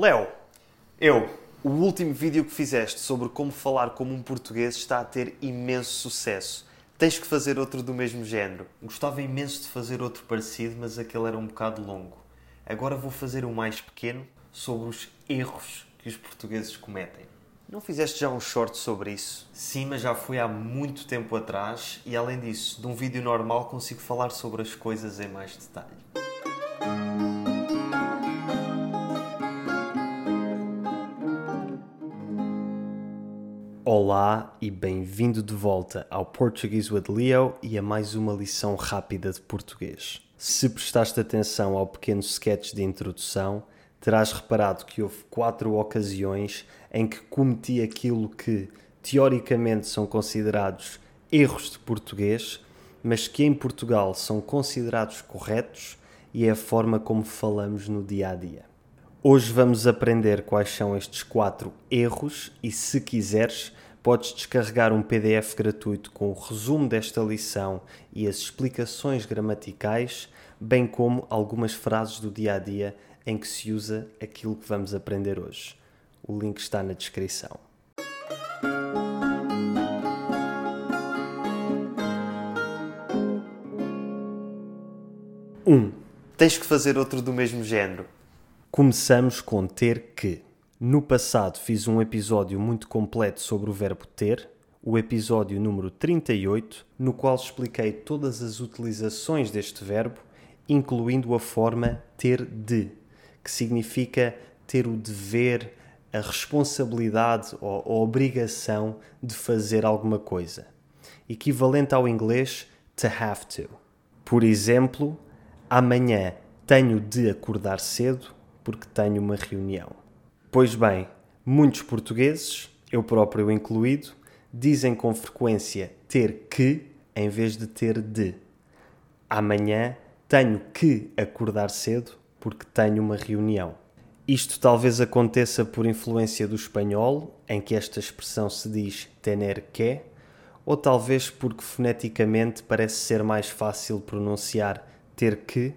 Léo, eu, o último vídeo que fizeste sobre como falar como um português está a ter imenso sucesso. Tens que fazer outro do mesmo género. Gostava imenso de fazer outro parecido, mas aquele era um bocado longo. Agora vou fazer um mais pequeno sobre os erros que os portugueses cometem. Não fizeste já um short sobre isso? Sim, mas já foi há muito tempo atrás e além disso, de um vídeo normal consigo falar sobre as coisas em mais detalhe. Olá e bem-vindo de volta ao Portuguese with Leo e a mais uma lição rápida de português. Se prestaste atenção ao pequeno sketch de introdução, terás reparado que houve quatro ocasiões em que cometi aquilo que teoricamente são considerados erros de português, mas que em Portugal são considerados corretos e é a forma como falamos no dia a dia. Hoje vamos aprender quais são estes quatro erros e, se quiseres, podes descarregar um PDF gratuito com o resumo desta lição e as explicações gramaticais, bem como algumas frases do dia a dia em que se usa aquilo que vamos aprender hoje. O link está na descrição. 1. Um, tens que fazer outro do mesmo género. Começamos com ter que. No passado fiz um episódio muito completo sobre o verbo ter, o episódio número 38, no qual expliquei todas as utilizações deste verbo, incluindo a forma ter de, que significa ter o dever, a responsabilidade ou a obrigação de fazer alguma coisa, equivalente ao inglês to have to. Por exemplo, amanhã tenho de acordar cedo porque tenho uma reunião. Pois bem, muitos portugueses, eu próprio incluído, dizem com frequência ter que em vez de ter de. Amanhã tenho que acordar cedo porque tenho uma reunião. Isto talvez aconteça por influência do espanhol, em que esta expressão se diz tener que, ou talvez porque foneticamente parece ser mais fácil pronunciar ter que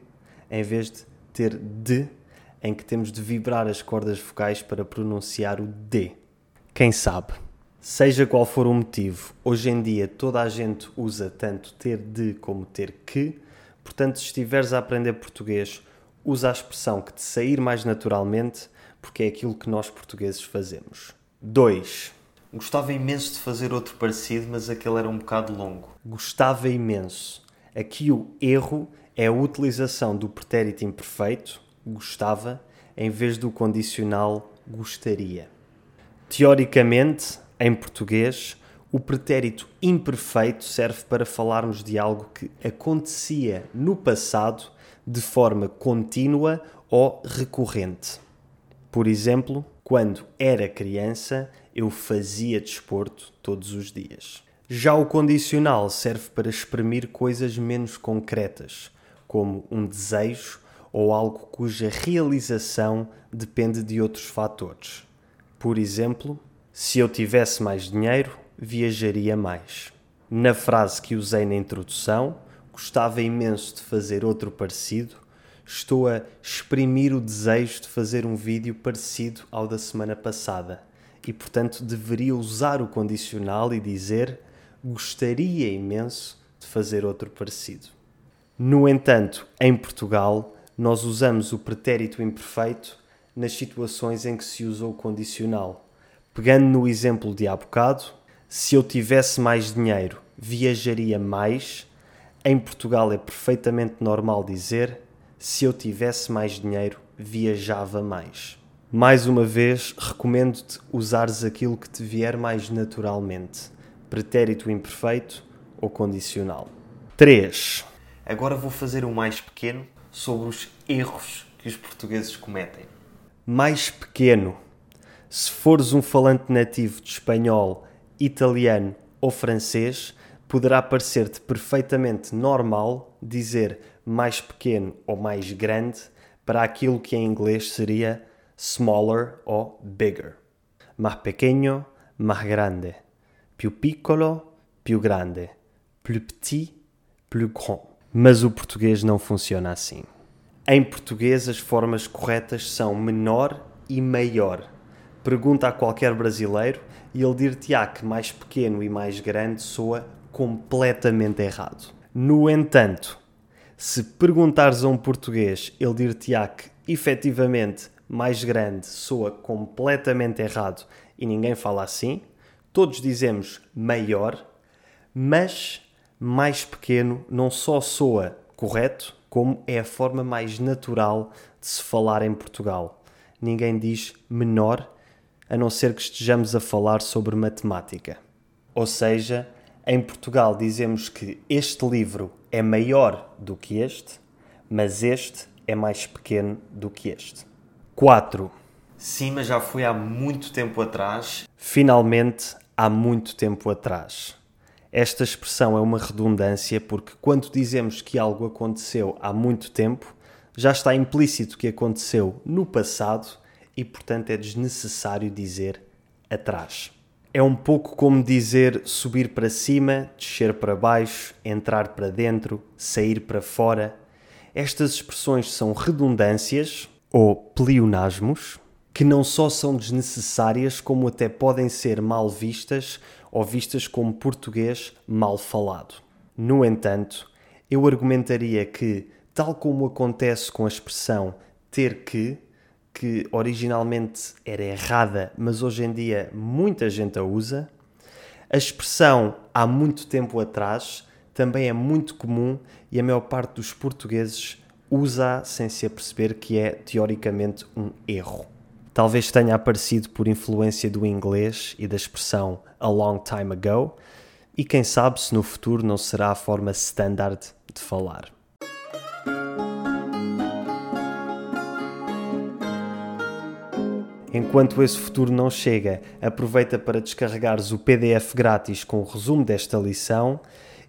em vez de ter de em que temos de vibrar as cordas vocais para pronunciar o D. Quem sabe? Seja qual for o motivo, hoje em dia toda a gente usa tanto ter de como ter que, portanto, se estiveres a aprender português, usa a expressão que te sair mais naturalmente, porque é aquilo que nós portugueses fazemos. 2. Gostava imenso de fazer outro parecido, mas aquele era um bocado longo. Gostava imenso. Aqui o erro é a utilização do pretérito imperfeito, gostava em vez do condicional gostaria. Teoricamente, em português, o pretérito imperfeito serve para falarmos de algo que acontecia no passado de forma contínua ou recorrente. Por exemplo, quando era criança, eu fazia desporto todos os dias. Já o condicional serve para exprimir coisas menos concretas, como um desejo ou algo cuja realização depende de outros fatores. Por exemplo, se eu tivesse mais dinheiro, viajaria mais. Na frase que usei na introdução, gostava imenso de fazer outro parecido, estou a exprimir o desejo de fazer um vídeo parecido ao da semana passada e, portanto, deveria usar o condicional e dizer gostaria imenso de fazer outro parecido. No entanto, em Portugal, nós usamos o pretérito imperfeito nas situações em que se usa o condicional. Pegando no exemplo de há bocado, se eu tivesse mais dinheiro, viajaria mais. Em Portugal é perfeitamente normal dizer se eu tivesse mais dinheiro, viajava mais. Mais uma vez, recomendo-te usares aquilo que te vier mais naturalmente: pretérito imperfeito ou condicional. 3. Agora vou fazer um mais pequeno sobre os erros que os portugueses cometem. Mais pequeno. Se fores um falante nativo de espanhol, italiano ou francês, poderá parecer-te perfeitamente normal dizer mais pequeno ou mais grande para aquilo que em inglês seria smaller ou bigger. Mais pequeno, mais grande. Più piccolo, più grande. Plus petit, plus grand mas o português não funciona assim. Em português, as formas corretas são menor e maior. Pergunta a qualquer brasileiro e ele dir-te-á que mais pequeno e mais grande soa completamente errado. No entanto, se perguntares a um português, ele dir-te-á que efetivamente mais grande soa completamente errado e ninguém fala assim. Todos dizemos maior, mas mais pequeno não só soa correto, como é a forma mais natural de se falar em Portugal. Ninguém diz menor, a não ser que estejamos a falar sobre matemática. Ou seja, em Portugal dizemos que este livro é maior do que este, mas este é mais pequeno do que este. 4. Sim, mas já foi há muito tempo atrás. Finalmente, há muito tempo atrás. Esta expressão é uma redundância porque quando dizemos que algo aconteceu há muito tempo, já está implícito que aconteceu no passado e, portanto, é desnecessário dizer atrás. É um pouco como dizer subir para cima, descer para baixo, entrar para dentro, sair para fora. Estas expressões são redundâncias ou pleonasmos que não só são desnecessárias, como até podem ser mal vistas ou vistas como português mal falado. No entanto, eu argumentaria que, tal como acontece com a expressão ter que, que originalmente era errada, mas hoje em dia muita gente a usa. A expressão há muito tempo atrás também é muito comum e a maior parte dos portugueses usa sem se aperceber que é teoricamente um erro. Talvez tenha aparecido por influência do inglês e da expressão a long time ago, e quem sabe se no futuro não será a forma standard de falar. Enquanto esse futuro não chega, aproveita para descarregares o PDF grátis com o resumo desta lição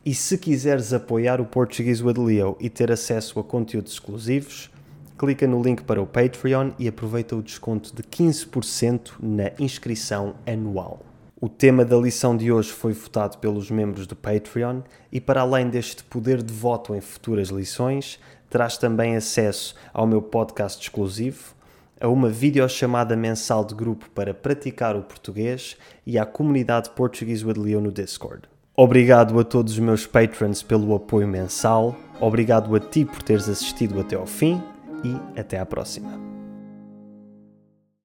e se quiseres apoiar o Portuguese with Leo e ter acesso a conteúdos exclusivos, clica no link para o Patreon e aproveita o desconto de 15% na inscrição anual. O tema da lição de hoje foi votado pelos membros do Patreon e, para além deste poder de voto em futuras lições, terás também acesso ao meu podcast exclusivo a uma videochamada mensal de grupo para praticar o português e à comunidade Portuguese with Leo no Discord. Obrigado a todos os meus patrons pelo apoio mensal, obrigado a ti por teres assistido até ao fim e até à próxima.